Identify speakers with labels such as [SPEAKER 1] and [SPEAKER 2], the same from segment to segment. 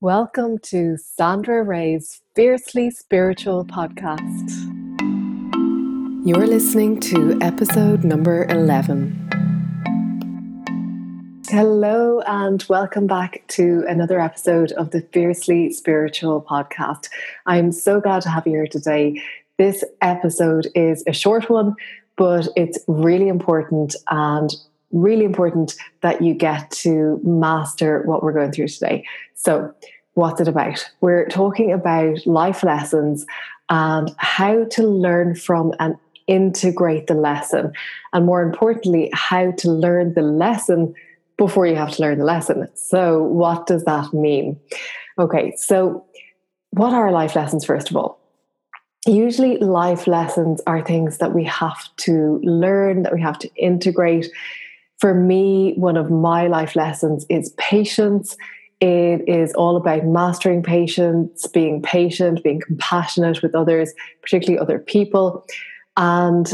[SPEAKER 1] Welcome to Sandra Ray's Fiercely Spiritual podcast. You're listening to episode number 11. Hello, and welcome back to another episode of the Fiercely Spiritual podcast. I'm so glad to have you here today. This episode is a short one, but it's really important and really important that you get to master what we're going through today. So, what's it about? We're talking about life lessons and how to learn from and integrate the lesson. And more importantly, how to learn the lesson before you have to learn the lesson. So, what does that mean? Okay, so what are life lessons, first of all? Usually, life lessons are things that we have to learn, that we have to integrate for me, one of my life lessons is patience. It is all about mastering patience, being patient, being compassionate with others, particularly other people. And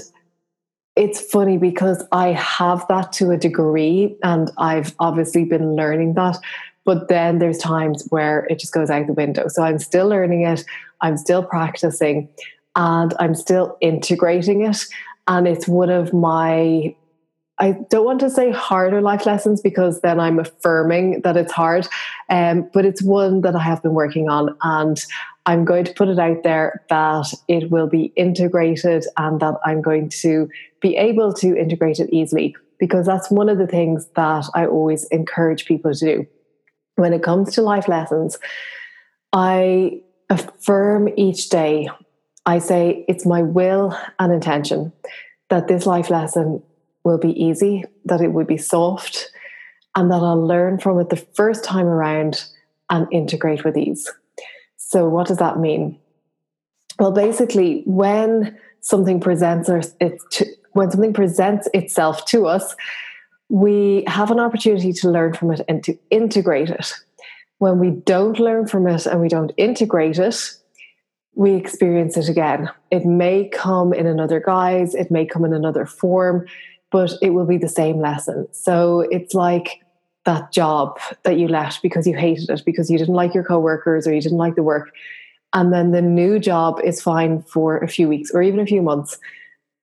[SPEAKER 1] it's funny because I have that to a degree, and I've obviously been learning that. But then there's times where it just goes out the window. So I'm still learning it, I'm still practicing, and I'm still integrating it. And it's one of my I don't want to say harder life lessons because then I'm affirming that it's hard. Um, but it's one that I have been working on, and I'm going to put it out there that it will be integrated and that I'm going to be able to integrate it easily because that's one of the things that I always encourage people to do. When it comes to life lessons, I affirm each day, I say it's my will and intention that this life lesson will be easy, that it would be soft, and that I'll learn from it the first time around and integrate with ease. So, what does that mean? Well, basically, when something presents to, when something presents itself to us, we have an opportunity to learn from it and to integrate it. When we don't learn from it and we don't integrate it, we experience it again. It may come in another guise, it may come in another form, but it will be the same lesson. So it's like that job that you left because you hated it, because you didn't like your coworkers or you didn't like the work. And then the new job is fine for a few weeks or even a few months.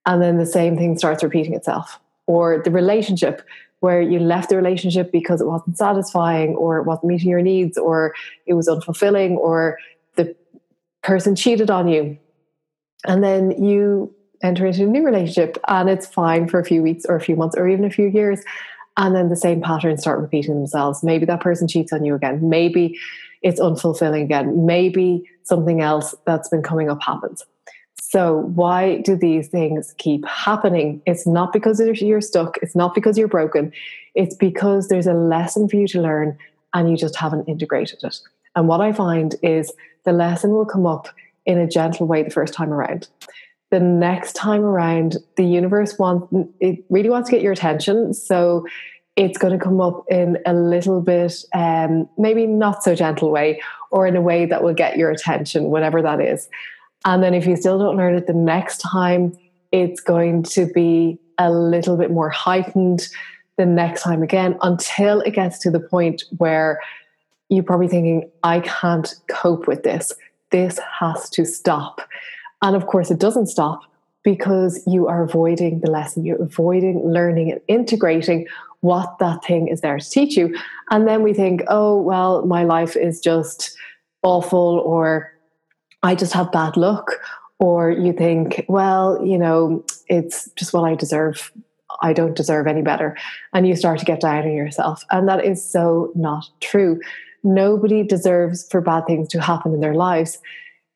[SPEAKER 1] And then the same thing starts repeating itself. Or the relationship where you left the relationship because it wasn't satisfying or it wasn't meeting your needs or it was unfulfilling or the person cheated on you. And then you enter into a new relationship and it's fine for a few weeks or a few months or even a few years and then the same patterns start repeating themselves. Maybe that person cheats on you again. Maybe it's unfulfilling again. Maybe something else that's been coming up happens. So why do these things keep happening? It's not because you're stuck. It's not because you're broken. It's because there's a lesson for you to learn and you just haven't integrated it. And what i find is the lesson will come up in a gentle way the first time around the next time around, the universe wants it really wants to get your attention. So it's going to come up in a little bit, um, maybe not so gentle way, or in a way that will get your attention, whatever that is. And then if you still don't learn it the next time, it's going to be a little bit more heightened the next time again until it gets to the point where you're probably thinking, I can't cope with this. This has to stop. And of course, it doesn't stop because you are avoiding the lesson, you're avoiding learning and integrating what that thing is there to teach you. And then we think, oh, well, my life is just awful, or I just have bad luck. Or you think, well, you know, it's just what I deserve. I don't deserve any better. And you start to get down on yourself. And that is so not true. Nobody deserves for bad things to happen in their lives.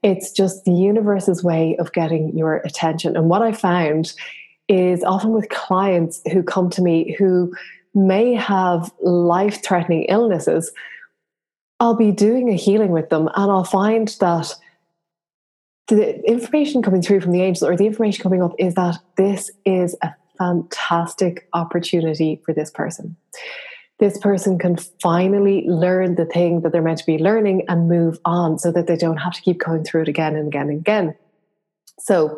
[SPEAKER 1] It's just the universe's way of getting your attention. And what I found is often with clients who come to me who may have life threatening illnesses, I'll be doing a healing with them and I'll find that the information coming through from the angels or the information coming up is that this is a fantastic opportunity for this person this person can finally learn the thing that they're meant to be learning and move on so that they don't have to keep going through it again and again and again. So,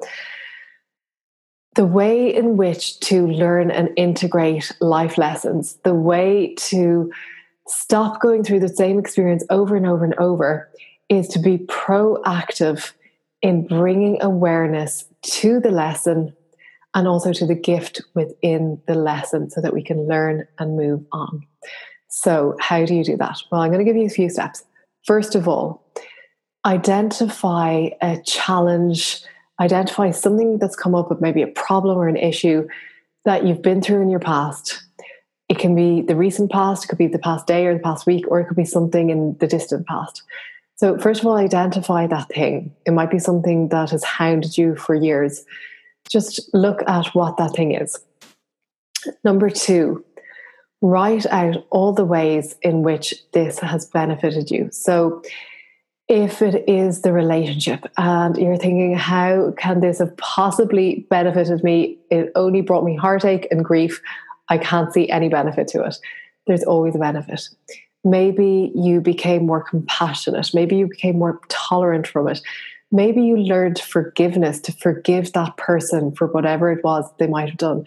[SPEAKER 1] the way in which to learn and integrate life lessons, the way to stop going through the same experience over and over and over is to be proactive in bringing awareness to the lesson and also to the gift within the lesson so that we can learn and move on. So, how do you do that? Well, I'm going to give you a few steps. First of all, identify a challenge, identify something that's come up with maybe a problem or an issue that you've been through in your past. It can be the recent past, it could be the past day or the past week, or it could be something in the distant past. So, first of all, identify that thing. It might be something that has hounded you for years. Just look at what that thing is. Number two, write out all the ways in which this has benefited you. So, if it is the relationship and you're thinking, how can this have possibly benefited me? It only brought me heartache and grief. I can't see any benefit to it. There's always a benefit. Maybe you became more compassionate. Maybe you became more tolerant from it. Maybe you learned forgiveness to forgive that person for whatever it was they might have done.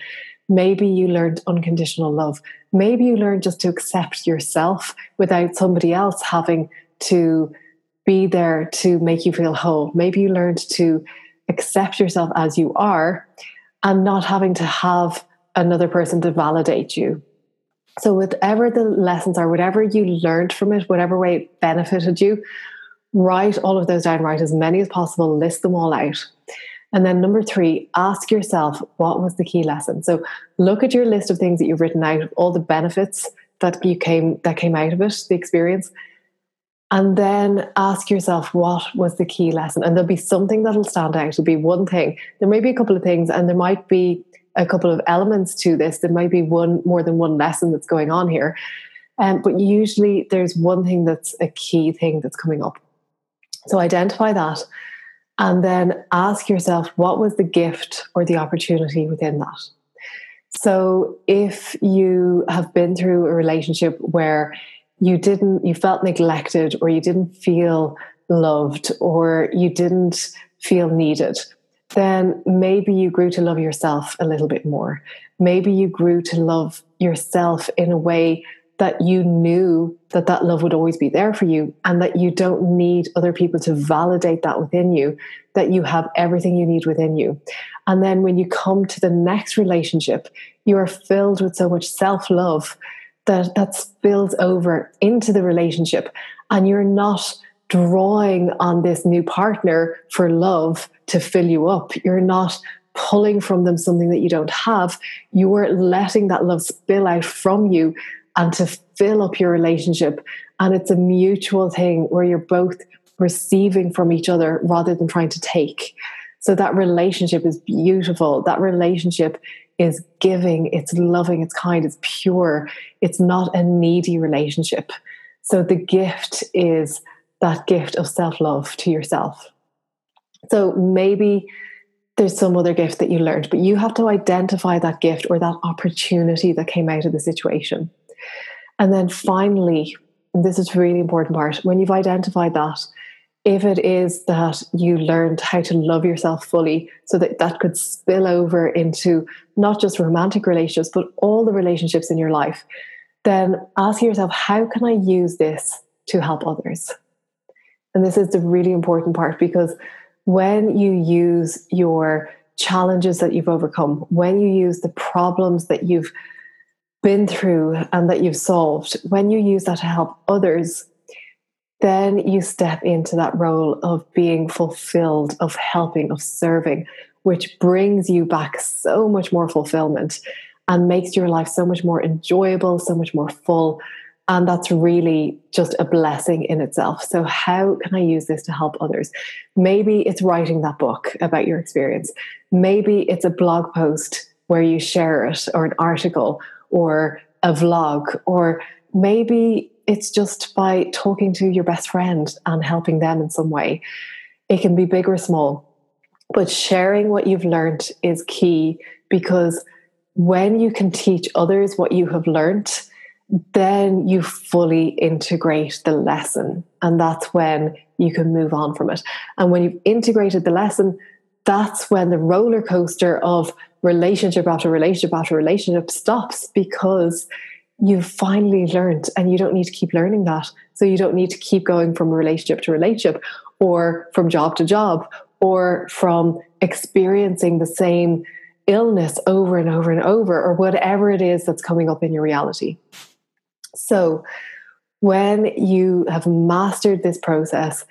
[SPEAKER 1] Maybe you learned unconditional love. Maybe you learned just to accept yourself without somebody else having to be there to make you feel whole. Maybe you learned to accept yourself as you are and not having to have another person to validate you. So, whatever the lessons are, whatever you learned from it, whatever way it benefited you, write all of those down, write as many as possible, list them all out. And then number three, ask yourself what was the key lesson. So look at your list of things that you've written out, all the benefits that you came that came out of it, the experience, and then ask yourself what was the key lesson. And there'll be something that'll stand out. It'll be one thing. There may be a couple of things, and there might be a couple of elements to this. There might be one more than one lesson that's going on here. Um, but usually there's one thing that's a key thing that's coming up. So identify that and then ask yourself what was the gift or the opportunity within that. So if you have been through a relationship where you didn't you felt neglected or you didn't feel loved or you didn't feel needed then maybe you grew to love yourself a little bit more maybe you grew to love yourself in a way that you knew that that love would always be there for you and that you don't need other people to validate that within you that you have everything you need within you. And then when you come to the next relationship you are filled with so much self-love that that spills over into the relationship and you're not drawing on this new partner for love to fill you up. You're not pulling from them something that you don't have. You're letting that love spill out from you and to fill up your relationship and it's a mutual thing where you're both receiving from each other rather than trying to take so that relationship is beautiful that relationship is giving, it's loving, it's kind, it's pure. It's not a needy relationship. So the gift is that gift of self love to yourself. So maybe there's some other gift that you learned, but you have to identify that gift or that opportunity that came out of the situation. And then finally, this is a really important part, when you've identified that, if it is that you learned how to love yourself fully so that that could spill over into not just romantic relationships but all the relationships in your life then ask yourself how can i use this to help others? And this is the really important part because when you use your challenges that you've overcome when you use the problems that you've been through and that you've solved when you use that to help others then you step into that role of being fulfilled, of helping, of serving, which brings you back so much more fulfillment and makes your life so much more enjoyable, so much more full. And that's really just a blessing in itself. So, how can I use this to help others? Maybe it's writing that book about your experience. Maybe it's a blog post where you share it, or an article, or a vlog, or maybe it's just by talking to your best friend and helping them in some way. It can be big or small, but sharing what you've learned is key because when you can teach others what you have learned, then you fully integrate the lesson. And that's when you can move on from it. And when you've integrated the lesson, that's when the roller coaster of relationship after relationship after relationship stops because you've finally learned and you don't need to keep learning that. So you don't need to keep going from relationship to relationship or from job to job or from experiencing the same illness over and over and over or whatever it is that's coming up in your reality. So when you have mastered this process,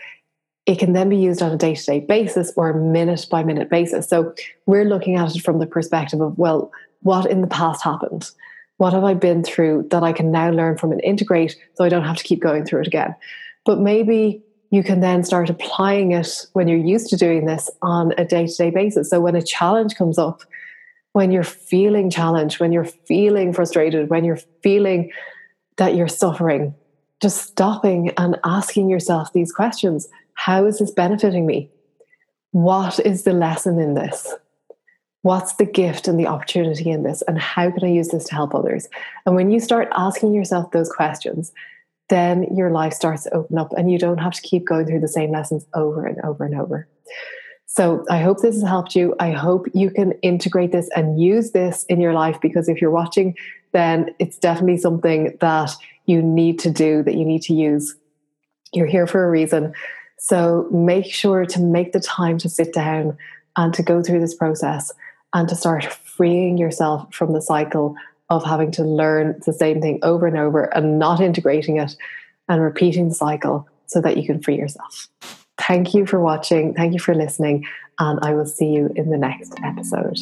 [SPEAKER 1] it can then be used on a day to day basis or a minute by minute basis. So we're looking at it from the perspective of, well, what in the past happened? What have I been through that I can now learn from and integrate so I don't have to keep going through it again? But maybe you can then start applying it when you're used to doing this on a day to day basis. So when a challenge comes up, when you're feeling challenged, when you're feeling frustrated, when you're feeling that you're suffering, just stopping and asking yourself these questions how is this benefiting me? What is the lesson in this? What's the gift and the opportunity in this? And how can I use this to help others? And when you start asking yourself those questions, then your life starts to open up and you don't have to keep going through the same lessons over and over and over. So I hope this has helped you. I hope you can integrate this and use this in your life because if you're watching, then it's definitely something that you need to do, that you need to use. You're here for a reason. So make sure to make the time to sit down and to go through this process and to start freeing yourself from the cycle of having to learn the same thing over and over and not integrating it and repeating the cycle so that you can free yourself. Thank you for watching. Thank you for listening. And I will see you in the next episode.